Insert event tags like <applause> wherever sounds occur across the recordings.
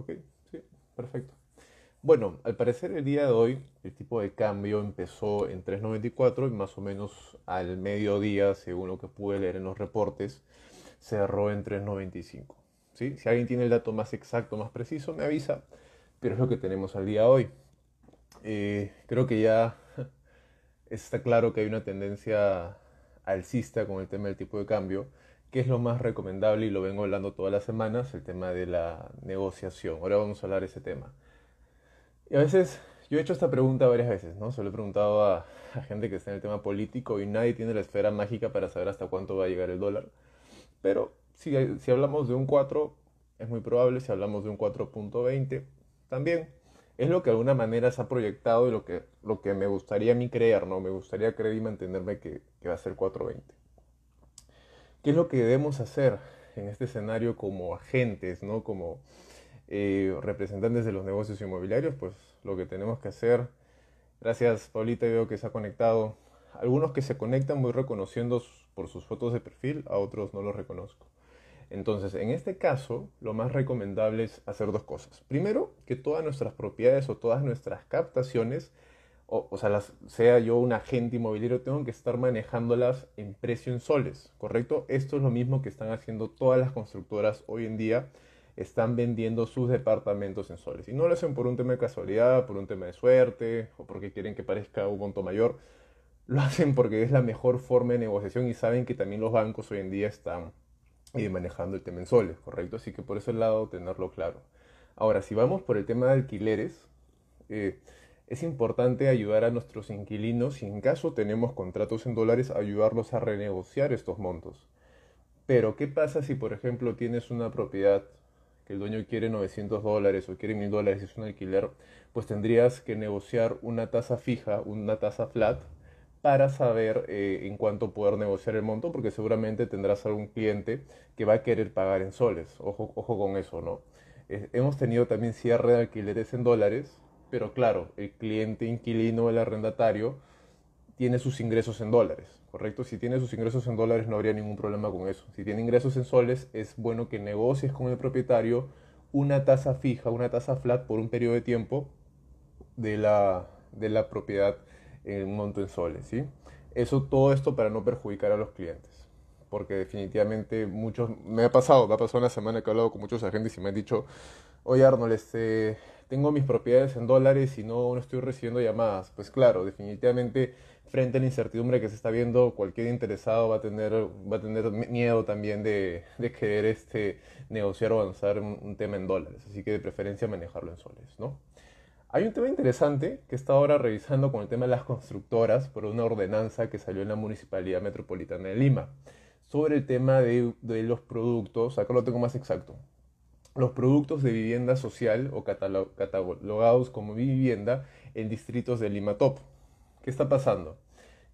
Ok, sí, perfecto. Bueno, al parecer el día de hoy el tipo de cambio empezó en 3.94 y más o menos al mediodía, según lo que pude leer en los reportes, cerró en 3.95. ¿sí? Si alguien tiene el dato más exacto, más preciso, me avisa, pero es lo que tenemos al día de hoy. Eh, creo que ya <laughs> está claro que hay una tendencia alcista con el tema del tipo de cambio, que es lo más recomendable y lo vengo hablando todas las semanas, el tema de la negociación. Ahora vamos a hablar de ese tema. Y a veces, yo he hecho esta pregunta varias veces, ¿no? Se lo he preguntado a, gente que está en el tema político y nadie tiene la esfera mágica para saber hasta cuánto va a llegar el dólar. Pero si, si hablamos de un 4, es muy probable, si hablamos de un 4.20, también. Es lo que de alguna manera se ha proyectado y lo que, lo que me gustaría a mí creer, ¿no? Me gustaría creer y mantenerme que, que va a ser 4.20. ¿Qué es lo que debemos hacer en este escenario como agentes, ¿no? Como eh, representantes de los negocios inmobiliarios, pues lo que tenemos que hacer, gracias Paulita, veo que se ha conectado, algunos que se conectan voy reconociendo por sus fotos de perfil, a otros no los reconozco. Entonces, en este caso, lo más recomendable es hacer dos cosas. Primero, que todas nuestras propiedades o todas nuestras captaciones, o, sea, sea yo un agente inmobiliario, tengo que estar manejándolas en precio en soles, ¿correcto? Esto es lo mismo que están haciendo todas las constructoras hoy en día están vendiendo sus departamentos en soles. Y no lo hacen por un tema de casualidad, por un tema de suerte o porque quieren que parezca un monto mayor. Lo <laughs> hacen porque es la mejor forma de negociación y saben que también los bancos hoy en día están eh, manejando el tema en soles, ¿correcto? Así que por ese lado tenerlo claro. Ahora, si vamos por el tema de alquileres, eh, es importante ayudar a nuestros inquilinos y en caso tenemos contratos en dólares, ayudarlos a renegociar estos montos. Pero, ¿qué pasa si, por ejemplo, tienes una propiedad el dueño quiere 900 dólares o quiere 1000 dólares y es un alquiler, pues tendrías que negociar una tasa fija, una tasa flat, para saber eh, en cuánto poder negociar el monto, porque seguramente tendrás algún cliente que va a querer pagar en soles. Ojo, ojo con eso, ¿no? hemos tenido también cierre de alquileres en dólares, pero claro, el cliente inquilino, el arrendatario, tiene sus ingresos en dólares, ¿correcto? Si tiene sus ingresos en dólares no habría ningún problema con eso. Si tiene ingresos en soles, es bueno que negocies con el propietario una tasa fija, una tasa flat por un periodo de tiempo de la, de la propiedad en un monto en soles, ¿sí? Eso, todo esto para no perjudicar a los clientes. Porque definitivamente muchos, me ha pasado, me ha pasado una semana que he hablado con muchos agentes y me han dicho, oye Arnold, este, tengo mis propiedades en dólares y no, no estoy recibiendo llamadas. Pues claro, definitivamente frente a la incertidumbre que se está viendo, cualquier interesado va a tener, va a tener miedo también de, de querer este, negociar o avanzar un, tema en dólares. Así que de preferencia manejarlo en soles, ¿no? Hay un tema interesante que está ahora revisando con el tema de las constructoras por una ordenanza que salió en la Municipalidad Metropolitana de Lima sobre el tema de, de los productos, acá lo tengo más exacto, los productos de vivienda social o catalogados como vivienda en distritos de Lima Top. ¿Qué está pasando?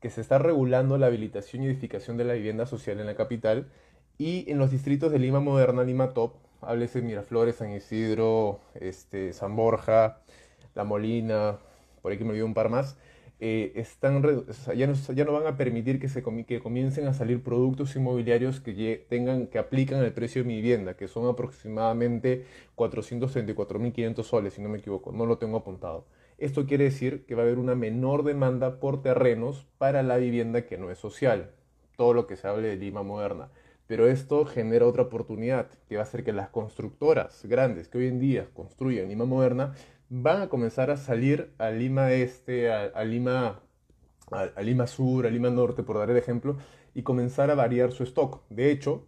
Que se está regulando la habilitación y edificación de la vivienda social en la capital y en los distritos de Lima Moderna, Lima Top, háblese Miraflores, San Isidro, este, San Borja, La Molina, por aquí me olvidó un par más, eh, están ya, no, ya, no, van a permitir que, se que comiencen a salir productos inmobiliarios que tengan que aplican el precio de mi vivienda, que son aproximadamente 434.500 soles, si no me equivoco, no lo tengo apuntado. Esto quiere decir que va a haber una menor demanda por terrenos para la vivienda que no es social. Todo lo que se hable de Lima moderna. Pero esto genera otra oportunidad, que va a hacer que las constructoras grandes que hoy en día construyen Lima moderna van a comenzar a salir a Lima Este, a, Lima, a, Lima Sur, a Lima Norte, por dar el ejemplo, y comenzar a variar su stock. De hecho,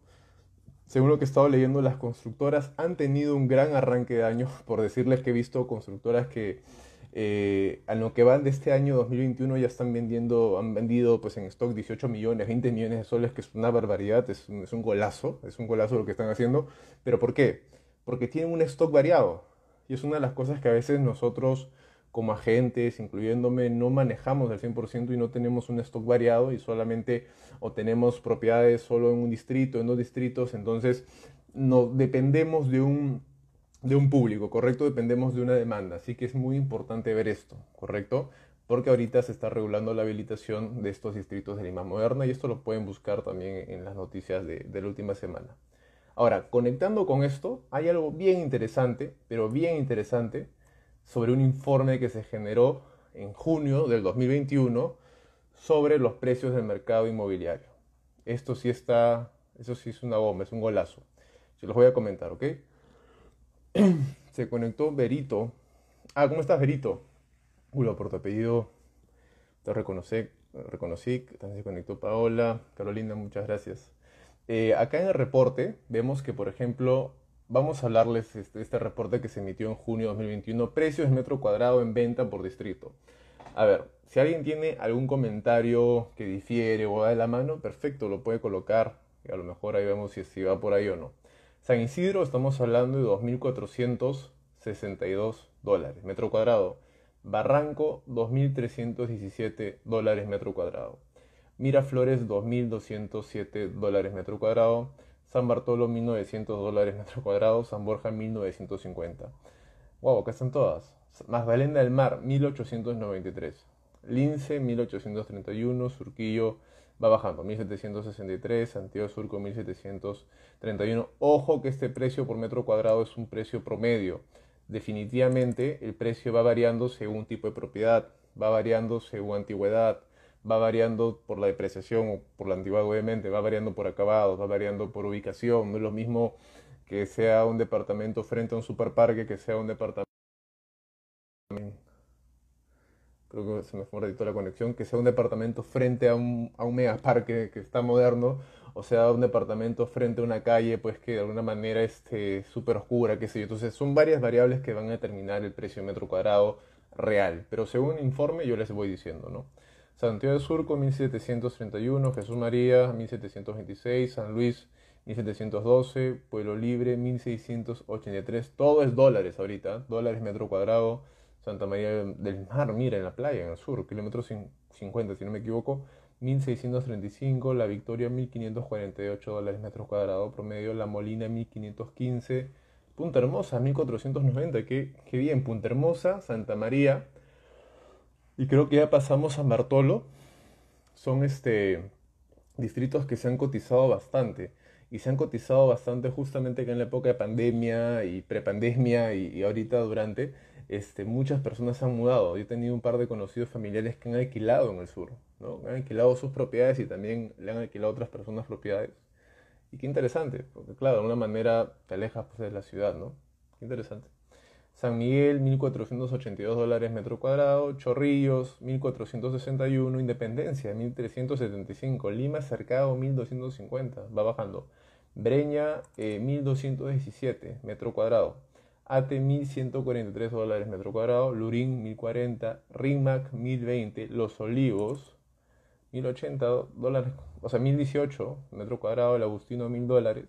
según lo que he estado leyendo, las constructoras han tenido un gran arranque de año, <laughs> por decirles que he visto constructoras que eh, a lo que van de este año 2021 ya están vendiendo, han vendido pues en stock 18 millones, 20 millones de soles, que es una barbaridad, es un golazo, es un golazo lo que están haciendo. ¿Pero por qué? Porque tienen un stock variado. Y es una de las cosas que a veces nosotros como agentes, incluyéndome, no manejamos al 100% y no tenemos un stock variado y solamente o tenemos propiedades solo en un distrito, en dos distritos, entonces no dependemos de un de un público, ¿correcto? Dependemos de una demanda, así que es muy importante ver esto, ¿correcto? Porque ahorita se está regulando la habilitación de estos distritos de Lima Moderna y esto lo pueden buscar también en las noticias de, de la última semana. Ahora, conectando con esto, hay algo bien interesante, pero bien interesante, sobre un informe que se generó en junio del 2021 sobre los precios del mercado inmobiliario. Esto sí está, eso sí es una bomba, es un golazo. Se los voy a comentar, ¿ok? <clears throat> Se conectó Berito. Ah, ¿cómo estás, Berito? Uy, por tu apellido te reconocí, reconocí. También se conectó Paola. Carolina, muchas gracias. Eh, acá en el reporte vemos que, por ejemplo, vamos a hablarles de este, este reporte que se emitió en junio de 2021, precios de metro cuadrado en venta por distrito. A ver, si alguien tiene algún comentario que difiere o da de la mano, perfecto, lo puede colocar. Y a lo mejor ahí vemos si, si va por ahí o no. San Isidro estamos hablando de 2.462 dólares metro cuadrado. Barranco 2.317 dólares metro cuadrado. Miraflores 2.207 dólares metro cuadrado. San Bartolo 1.900 dólares metro cuadrado. San Borja 1.950. Wow, acá están todas. Magdalena del Mar 1.893. Lince 1831, Surquillo va bajando, 1763, Santiago Surco 1731. Ojo que este precio por metro cuadrado es un precio promedio. Definitivamente el precio va variando según tipo de propiedad, va variando según antigüedad, va variando por la depreciación o por la antigüedad obviamente, va variando por acabados, va variando por ubicación. No es lo mismo que sea un departamento frente a un superparque que sea un departamento creo que se me fue un la conexión, que sea un departamento frente a un, a un megaparque que está moderno, o sea, un departamento frente a una calle, pues que de alguna manera esté súper oscura, qué sé yo. Entonces, son varias variables que van a determinar el precio de metro cuadrado real, pero según el informe yo les voy diciendo, ¿no? Santiago de Surco, 1731, Jesús María, 1726, San Luis, 1712, Pueblo Libre, 1683, todo es dólares ahorita, dólares metro cuadrado. Santa María del Mar, mira, en la playa, en el sur, kilómetro 50, si no me equivoco, 1635, La Victoria 1548 dólares metros cuadrados promedio, La Molina 1515, Punta Hermosa 1490, qué, qué bien, Punta Hermosa, Santa María, y creo que ya pasamos a Martolo, son este, distritos que se han cotizado bastante, y se han cotizado bastante justamente que en la época de pandemia y prepandemia y, y ahorita durante, este, muchas personas han mudado. Yo he tenido un par de conocidos familiares que han alquilado en el sur, ¿no? Han alquilado sus propiedades y también le han alquilado a otras personas propiedades. Y qué interesante, porque claro, de alguna manera te alejas pues, de la ciudad, ¿no? Qué interesante. San Miguel, 1.482 dólares metro cuadrado. Chorrillos, 1.461. Independencia, 1.375. Lima, Cercado, 1.250. Va bajando. Breña, 1.217 eh, metro cuadrado. AT 1143 dólares metro cuadrado, Lurín 1040, Ringmac 1020, Los Olivos 1080 dólares, o sea 1018 metro cuadrado, El Agustino 1000 dólares,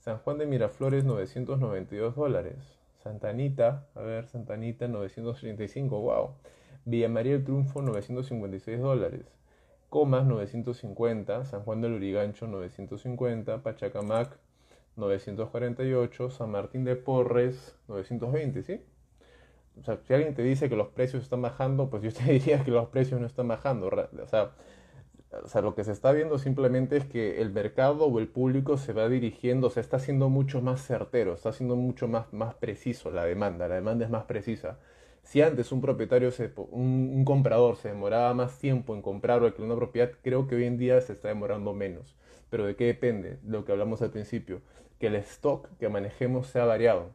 San Juan de Miraflores 992 dólares, Santanita, a ver, Santanita 935, wow, Villa María del Triunfo 956 dólares, Comas 950, San Juan del Urigancho 950, Pachacamac 948, San Martín de Porres 920, ¿sí? O sea, si alguien te dice que los precios están bajando, pues yo te <laughs> diría que los precios no están bajando. O sea, o sea, lo que se está viendo simplemente es que el mercado o el público se va dirigiendo, o sea, está siendo mucho más certero, está siendo mucho más, más preciso la demanda, la demanda es más precisa. Si antes un propietario, se, un, un comprador se demoraba más tiempo en comprar o alquilar una propiedad, creo que hoy en día se está demorando menos. Pero ¿de qué depende? De lo que hablamos al principio que el stock que manejemos sea variado.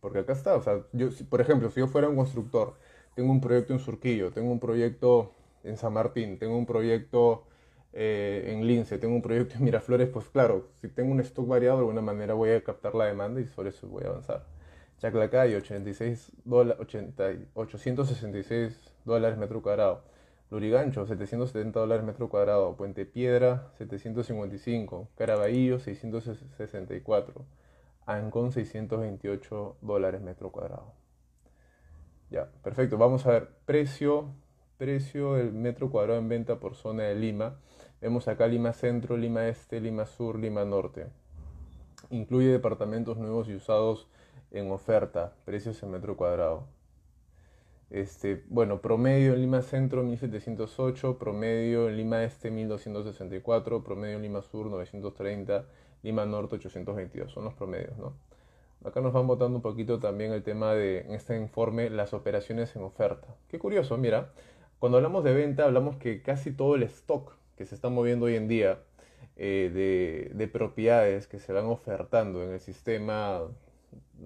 Porque acá está, o sea, yo, por ejemplo, si yo fuera un constructor, tengo un proyecto en Surquillo, tengo un proyecto en San Martín, tengo un proyecto eh, en Lince, tengo un proyecto en Miraflores, pues claro, si tengo un stock variado, de alguna manera voy a captar la demanda y sobre eso voy a avanzar. Chaclacay, 86 866 dólares metro cuadrado. Lurigancho, 770 dólares metro cuadrado. Puente Piedra, 755. Caraballo, 664. Ancón, 628 dólares metro cuadrado. Ya, perfecto. Vamos a ver precio, precio del metro cuadrado en venta por zona de Lima. Vemos acá Lima Centro, Lima Este, Lima Sur, Lima Norte. Incluye departamentos nuevos y usados en oferta, precios en metro cuadrado. Este, bueno, promedio en Lima Centro 1708, promedio en Lima Este 1264, promedio en Lima Sur 930, Lima Norte 822, son los promedios, ¿no? Acá nos van botando un poquito también el tema de, en este informe, las operaciones en oferta. Qué curioso, mira, cuando hablamos de venta, hablamos que casi todo el stock que se está moviendo hoy en día eh, de, de, propiedades que se van ofertando en el sistema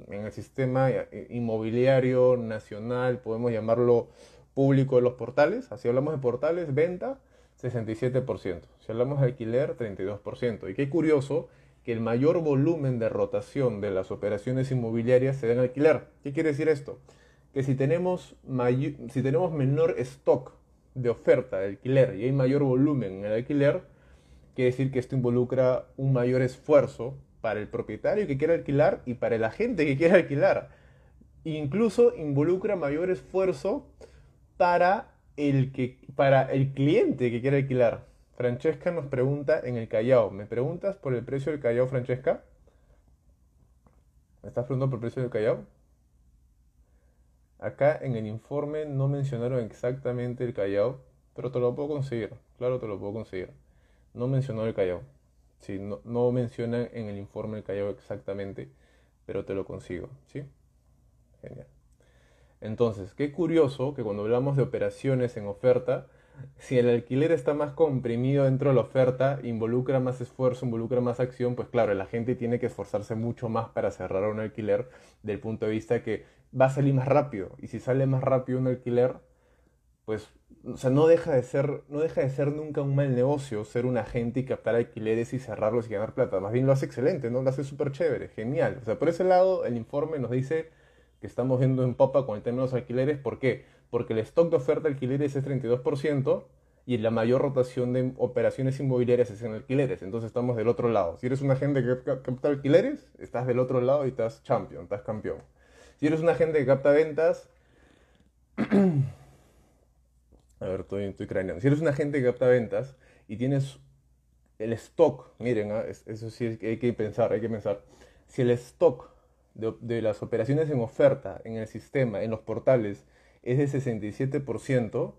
en el sistema inmobiliario nacional, podemos llamarlo público de los portales, así hablamos de portales, venta, 67%, si hablamos de alquiler, 32%. Y qué curioso que el mayor volumen de rotación de las operaciones inmobiliarias se da en alquiler. ¿Qué quiere decir esto? Que si tenemos, si tenemos menor stock de oferta de alquiler y hay mayor volumen en el alquiler, quiere decir que esto involucra un mayor esfuerzo para el propietario que quiere alquilar y para el agente que quiere alquilar. Incluso involucra mayor esfuerzo para el, que, para el cliente que quiere alquilar. Francesca nos pregunta en el Callao. ¿Me preguntas por el precio del Callao, Francesca? ¿Me estás preguntando por el precio del Callao? Acá en el informe no mencionaron exactamente el Callao, pero te lo puedo conseguir. Claro, te lo puedo conseguir. No mencionó el Callao. Sí, no, mencionan en el informe el Callao exactamente, pero te lo consigo. ¿Sí? Genial. Entonces, qué curioso que cuando hablamos de operaciones en oferta, <laughs> si el alquiler está más comprimido dentro de la oferta, involucra más esfuerzo, involucra más acción, pues claro, la gente tiene que esforzarse mucho más para cerrar un alquiler del punto de vista que va a salir más rápido. Y si sale más rápido un alquiler, pues, o sea, no deja de ser, no deja de ser nunca un mal negocio ser un agente y captar alquileres y cerrarlos y ganar plata. Más bien lo hace excelente, ¿no? Lo hace súper chévere, genial. O sea, por ese lado, el informe nos dice que estamos viendo en popa con el tema de los alquileres. ¿Por qué? Porque el stock de oferta de alquileres es 32% y la mayor rotación de operaciones inmobiliarias es en alquileres. Entonces estamos del otro lado. Si eres un agente que capta alquileres, estás del otro lado y estás champion, estás campeón. Si eres un agente que capta ventas... <clears throat> A ver, estoy, estoy craneando. Si eres un agente que capta ventas y tienes el stock, miren, ¿ah? eso sí hay que pensar, hay que pensar. Si el stock de, las operaciones en oferta en el sistema, en los portales, es de 67%,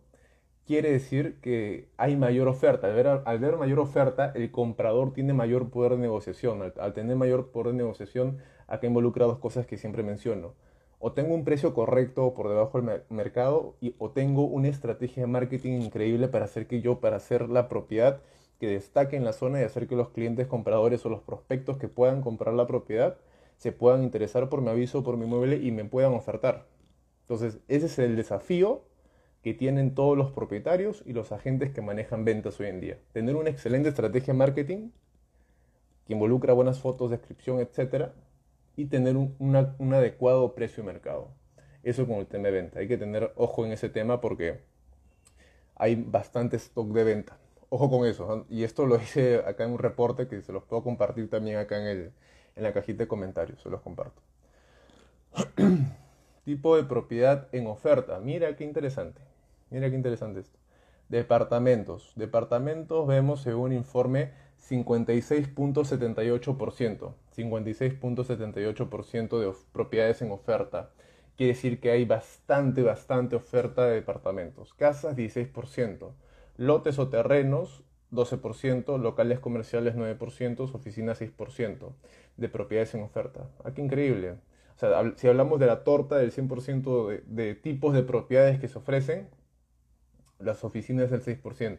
quiere decir que hay mayor oferta. Al ver, al ver mayor oferta, el comprador tiene mayor poder de negociación. Al, tener mayor poder de negociación, acá involucra dos cosas que siempre menciono. O tengo un precio correcto por debajo del mercado y, o tengo una estrategia de marketing increíble para hacer que yo, para hacer la propiedad que destaque en la zona y hacer que los clientes compradores o los prospectos que puedan comprar la propiedad se puedan interesar por mi aviso, por mi mueble y me puedan ofertar. Entonces, ese es el desafío que tienen todos los propietarios y los agentes que manejan ventas hoy en día. Tener una excelente estrategia de marketing que involucra buenas fotos, descripción, etc. Y tener un, adecuado precio de mercado. Eso con el tema de venta. Hay que tener ojo en ese tema porque hay bastante stock de venta. Ojo con eso. Y esto lo hice acá en un reporte que se los puedo compartir también acá en el, en la cajita de comentarios, se los comparto. <clears throat> tipo de propiedad en oferta. Mira qué interesante. Mira qué interesante esto. Departamentos. Departamentos vemos según informe 56.78%. 56.78% de propiedades en oferta. Quiere decir que hay bastante, bastante oferta de departamentos. Casas 16%. Lotes o terrenos 12%, locales comerciales 9%, oficinas 6% de propiedades en oferta. Ah, qué increíble. Si hablamos de la torta del 100% de, de, tipos de propiedades que se ofrecen, las oficinas del 6%.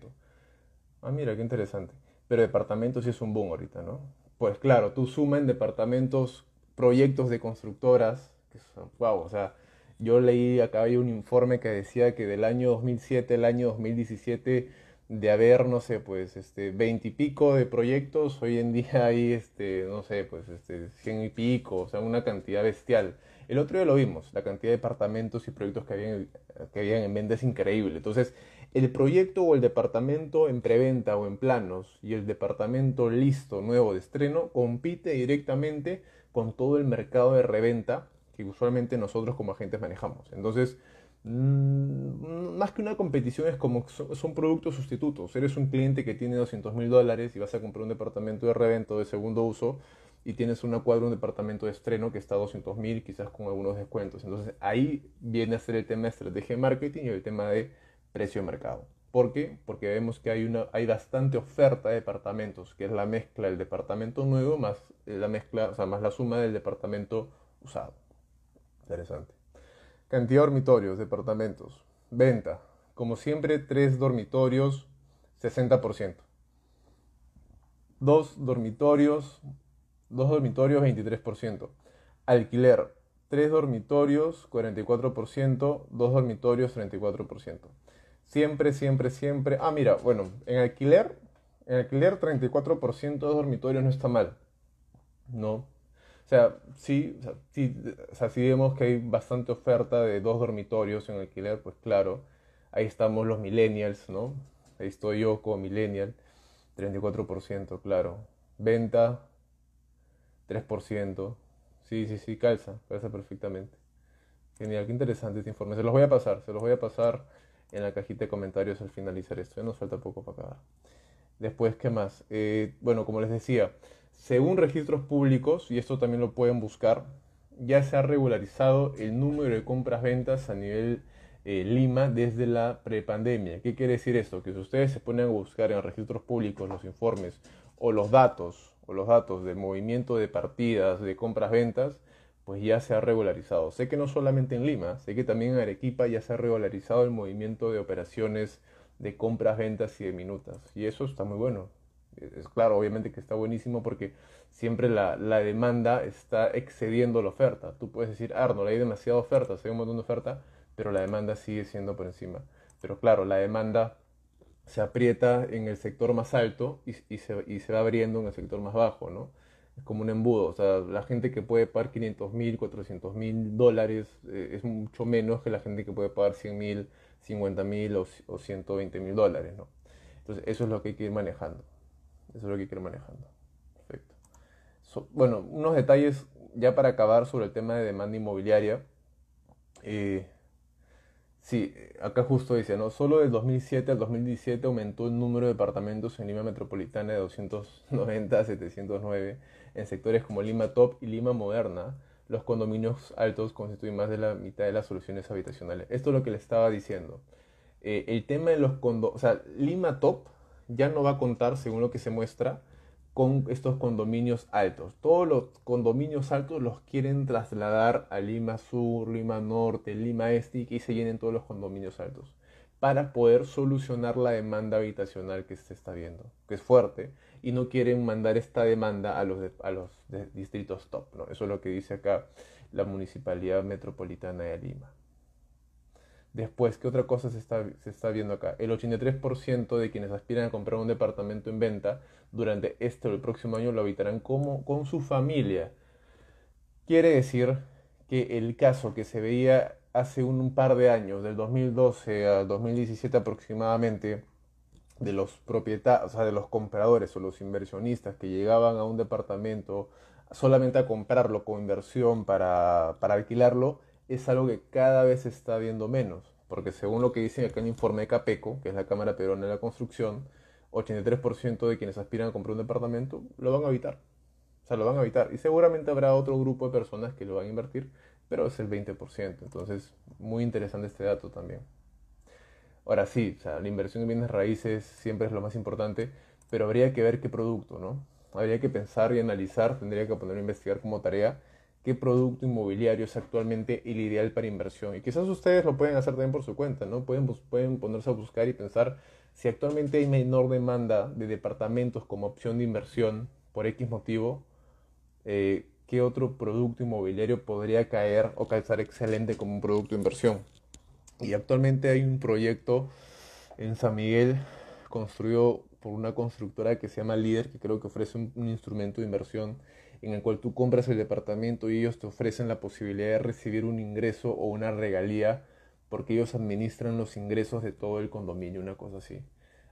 Ah, mira, qué interesante. Pero departamentos sí es un boom ahorita, ¿no? Pues claro, tú suma en departamentos proyectos de constructoras, que son, wow, o sea, yo leí acá hay un informe que decía que del año 2007 al año 2017 de haber, no sé, pues, este, veintipico de proyectos, hoy en día hay, este, no sé, pues, este, cien y pico, o sea, una cantidad bestial. El otro día lo vimos, la cantidad de departamentos y proyectos que habían, que habían en venta es increíble. Entonces, el proyecto o el departamento en preventa o en planos y el departamento listo, nuevo de estreno, compite directamente con todo el mercado de reventa que usualmente nosotros como agentes manejamos. Entonces, Mm, más que una competición es como son, productos sustitutos. Eres un cliente que tiene 200 mil dólares y vas a comprar un departamento de revento de segundo uso y tienes una cuadra, un departamento de estreno que está a 200 mil, quizás con algunos descuentos. Entonces ahí viene a ser el tema de estrategia de marketing y el tema de precio de mercado. ¿Por qué? Porque vemos que hay, una, hay bastante oferta de departamentos, que es la mezcla del departamento nuevo más la mezcla, o sea, más la suma del departamento usado. Interesante. Cantidad de dormitorios, departamentos. Venta. Como siempre, tres dormitorios, 60%. Dos dormitorios, dos dormitorios, 23%. Alquiler. Tres dormitorios, 44%. Dos dormitorios, 34%. Siempre, siempre, siempre. Ah, mira, bueno, en alquiler, en alquiler 34% de dormitorios no está mal. No. O sea, sí, sí, o sea, si vemos que hay bastante oferta de dos dormitorios en alquiler, pues claro, ahí estamos los millennials, ¿no? Ahí estoy yo como millennial, 34%, claro. Venta, 3%. Sí, sí, sí, calza, calza perfectamente. Genial, qué interesante este informe. Se los voy a pasar, se los voy a pasar en la cajita de comentarios al finalizar esto. Ya nos falta poco para acabar. Después, ¿qué más? Eh, bueno, como les decía, según registros públicos, y esto también lo pueden buscar, ya se ha regularizado el número de compras-ventas a nivel eh, Lima desde la prepandemia. ¿Qué quiere decir esto? Que si ustedes se ponen a buscar en registros públicos los informes o los datos o los datos de movimiento de partidas, de compras-ventas, pues ya se ha regularizado. Sé que no solamente en Lima, sé que también en Arequipa ya se ha regularizado el movimiento de operaciones de compras, ventas y de minutas. Y eso está muy bueno. Es claro, obviamente que está buenísimo porque siempre la, demanda está excediendo la oferta. Tú puedes decir, Arnold, hay demasiada oferta, hay un montón de oferta, pero la demanda sigue siendo por encima. Pero claro, la demanda se aprieta en el sector más alto y, se, y se va abriendo en el sector más bajo, ¿no? Es como un embudo. O sea, la gente que puede pagar 500 mil, 400 mil dólares eh, es mucho menos que la gente que puede pagar 100 mil, 50 mil o, 120 mil dólares, ¿no? Entonces, eso es lo que hay que ir manejando. Eso es lo que hay que ir manejando. Perfecto. bueno, unos detalles ya para acabar sobre el tema de demanda inmobiliaria. Eh, Sí, acá justo dice, ¿no? Solo del 2007 al 2017 aumentó el número de departamentos en Lima Metropolitana de 290 a 709 en sectores como Lima Top y Lima Moderna. Los condominios altos constituyen más de la mitad de las soluciones habitacionales. Esto es lo que le estaba diciendo. Eh, el tema de los condominios, o sea, Lima Top ya no va a contar, según lo que se muestra, con estos condominios altos. Todos los condominios altos los quieren trasladar a Lima Sur, Lima Norte, Lima Este y que se llenen todos los condominios altos para poder solucionar la demanda habitacional que se está viendo, que es fuerte, y no quieren mandar esta demanda a los, a los distritos top. ¿no? Eso es lo que dice acá la Municipalidad Metropolitana de Lima. Después, ¿qué otra cosa se está, se está viendo acá? El 83% de quienes aspiran a comprar un departamento en venta durante este o el próximo año lo habitarán como, con su familia. Quiere decir que el caso que se veía hace un, par de años, del 2012 a 2017 aproximadamente, de los propietarios, o de los compradores o los inversionistas que llegaban a un departamento solamente a comprarlo como inversión para, para alquilarlo, es algo que cada vez se está viendo menos, porque según lo que dice acá en el informe de Capeco, que es la Cámara Peruana de la Construcción, 83% de quienes aspiran a comprar un departamento lo van a evitar. O sea, lo van a evitar. Y seguramente habrá otro grupo de personas que lo van a invertir, pero es el 20%. Entonces, muy interesante este dato también. Ahora sí, o sea, la inversión en bienes raíces siempre es lo más importante, pero habría que ver qué producto, ¿no? Habría que pensar y analizar, tendría que poner a investigar como tarea qué producto inmobiliario es actualmente el ideal para inversión. Y quizás ustedes lo pueden hacer también por su cuenta, ¿no? Pueden, pueden ponerse a buscar y pensar si actualmente hay menor demanda de departamentos como opción de inversión por X motivo, eh, ¿qué otro producto inmobiliario podría caer o calzar excelente como un producto de inversión? Y actualmente hay un proyecto en San Miguel construido por una constructora que se llama Líder, que creo que ofrece un instrumento de inversión en el cual tú compras el departamento y ellos te ofrecen la posibilidad de recibir un ingreso o una regalía porque ellos administran los ingresos de todo el condominio, una cosa así.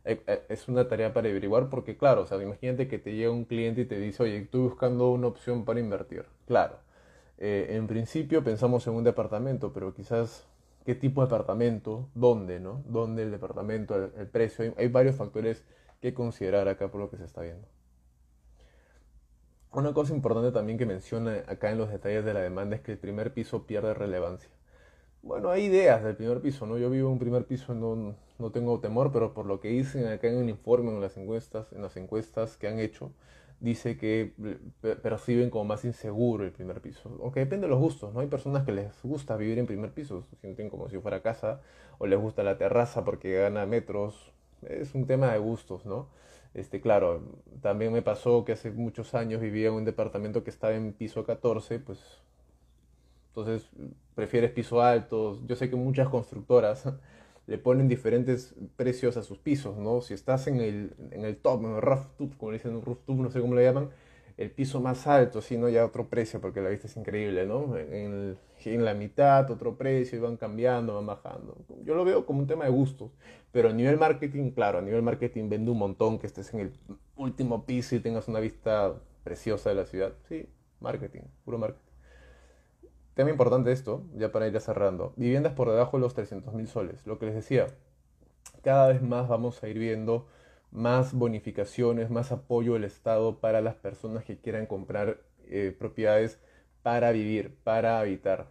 Eh, eh, es una tarea para averiguar porque, claro, o sea, imagínate que te llega un cliente y te dice, oye, estoy buscando una opción para invertir. Claro, eh, en principio pensamos en un departamento, pero quizás qué tipo de departamento, dónde, ¿no? ¿Dónde el departamento, el, precio? hay varios factores que considerar acá por lo que se está viendo. Una cosa importante también que menciona acá en los detalles de la demanda es que el primer piso pierde relevancia. Bueno, hay ideas del primer piso, ¿no? Yo vivo en un primer piso, no, no tengo temor, pero por lo que dicen acá en el informe, en las encuestas, en las encuestas que han hecho, dice que perciben como más inseguro el primer piso. Aunque depende de los gustos, ¿no? Hay personas que les gusta vivir en primer piso, sienten como si fuera casa, o les gusta la terraza porque gana metros. Es un tema de gustos, ¿no? Este, claro, también me pasó que hace muchos años vivía en un departamento que estaba en piso 14, pues entonces prefieres piso altos. Yo sé que muchas constructoras <laughs> le ponen diferentes precios a sus pisos, ¿no? Si estás en el, en el top, en el rooftop, como le dicen, rooftop, no sé cómo le llaman, el piso más alto, sí, ¿no? Ya otro precio, porque la vista es increíble, ¿no? En, en, la mitad, otro precio, y van cambiando, van bajando. Yo lo veo como un tema de gustos, pero a nivel marketing, claro, a nivel marketing vende un montón que estés en el último piso y tengas una vista preciosa de la ciudad. Sí, marketing, puro marketing. Tema importante esto, ya para ir cerrando. Viviendas por debajo de los 300 mil soles. Lo que les decía, cada vez más vamos a ir viendo más bonificaciones, más apoyo del Estado para las personas que quieran comprar eh, propiedades para vivir, para habitar.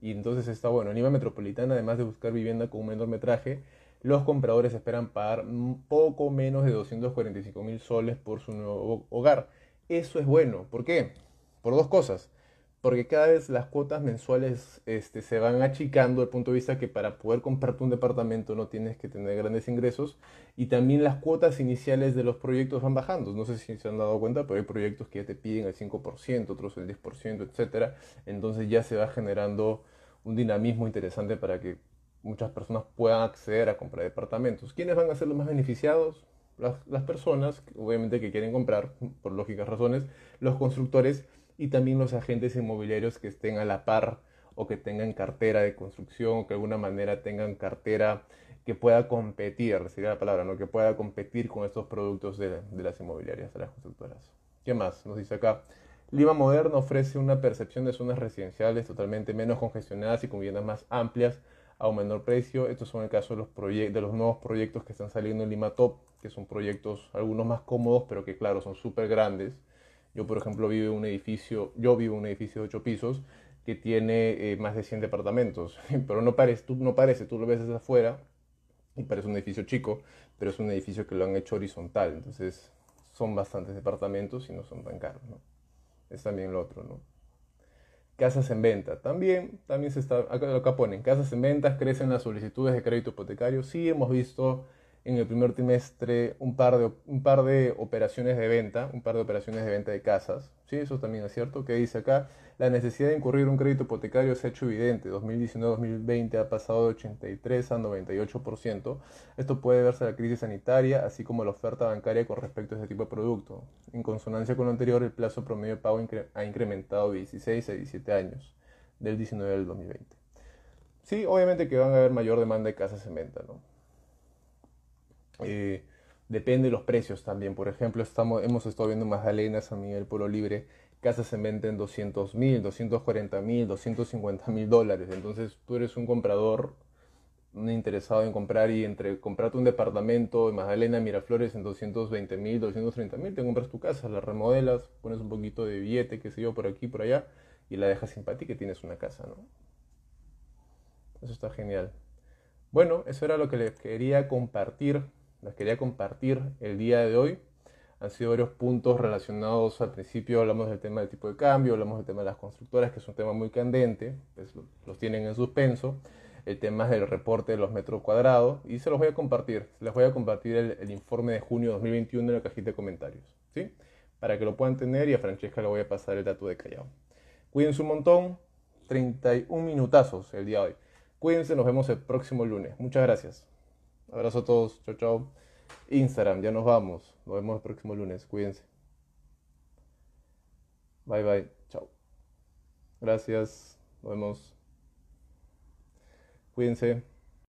Y entonces está bueno. A nivel metropolitana, además de buscar vivienda con un menor metraje, los compradores esperan pagar poco menos de 245 mil soles por su nuevo hogar. Eso es bueno. ¿Por qué? Por dos cosas porque cada vez las cuotas mensuales este, se van achicando al punto de vista que para poder comprarte un departamento no tienes que tener grandes ingresos y también las cuotas iniciales de los proyectos van bajando. No sé si se han dado cuenta, pero hay proyectos que ya te piden el 5%, otros el 10%, etc. Entonces ya se va generando un dinamismo interesante para que muchas personas puedan acceder a comprar departamentos. ¿Quiénes van a ser los más beneficiados? Las, las personas, obviamente, que quieren comprar, por lógicas razones, los constructores y también los agentes inmobiliarios que estén a la par o que tengan cartera de construcción o que de alguna manera tengan cartera que pueda competir, sería la palabra, ¿no? que pueda competir con estos productos de, de las inmobiliarias, de las constructoras. ¿Qué más? Nos dice acá. Lima Moderno ofrece una percepción de zonas residenciales totalmente menos congestionadas y con viviendas más amplias a un menor precio. Estos son el caso de los, de los nuevos proyectos que están saliendo en Lima Top, que son proyectos algunos más cómodos, pero que claro, son súper grandes yo, por ejemplo, vivo en un edificio, yo vivo en un edificio de 8 pisos que tiene eh, más de 100 departamentos, <laughs> pero no parece, tú, no parece, tú lo ves desde afuera y parece un edificio chico, pero es un edificio que lo han hecho horizontal, entonces son bastantes departamentos y no son tan caros. Es también lo otro, ¿no? Casas en venta. También, también se está, acá, acá ponen, casas en venta, crecen las solicitudes de crédito hipotecario. Sí hemos visto en el primer trimestre un par de, un par de operaciones de venta, un par de operaciones de venta de casas. Sí, eso también es cierto. Que dice acá, la necesidad de incurrir un crédito hipotecario se ha hecho evidente. 2019-2020 ha pasado de 83 a 98%. Esto puede verse a la crisis sanitaria, así como la oferta bancaria con respecto a este tipo de producto. En consonancia con lo anterior, el plazo promedio de pago ha incrementado de 16 a 17 años, del 19 al 2020. Sí, obviamente que van a haber mayor demanda de casas en venta, ¿no? Eh, depende de los precios también. Por ejemplo, estamos, hemos estado viendo Magdalenas a nivel polo libre, casas en venta en 200 mil, 240 mil, 250 mil dólares. Entonces tú eres un comprador interesado en comprar y entre comprarte un departamento en Magdalena, Miraflores en 220 mil, 230 mil, te compras tu casa, la remodelas, pones un poquito de billete, qué sé yo, por aquí, por allá, y la dejas simpática y tienes una casa, ¿no? Eso está genial. Bueno, eso era lo que les quería compartir las quería compartir el día de hoy. Han sido varios puntos relacionados, al principio hablamos del tema del tipo de cambio, hablamos del tema de las constructoras, que es un tema muy candente, pues los tienen en suspenso, el tema del reporte de los metros cuadrados, y se los voy a compartir, les voy a compartir el, informe de junio de 2021 en la cajita de comentarios, ¿sí? Para que lo puedan tener y a Francesca le voy a pasar el dato de Callao. Cuídense un montón, 31 minutazos el día de hoy. Cuídense, nos vemos el próximo lunes. Muchas gracias. Abrazo a todos. Chao, chao. Instagram, ya nos vamos. Nos vemos el próximo lunes. Cuídense. Bye, bye. Chao. Gracias. Nos vemos. Cuídense.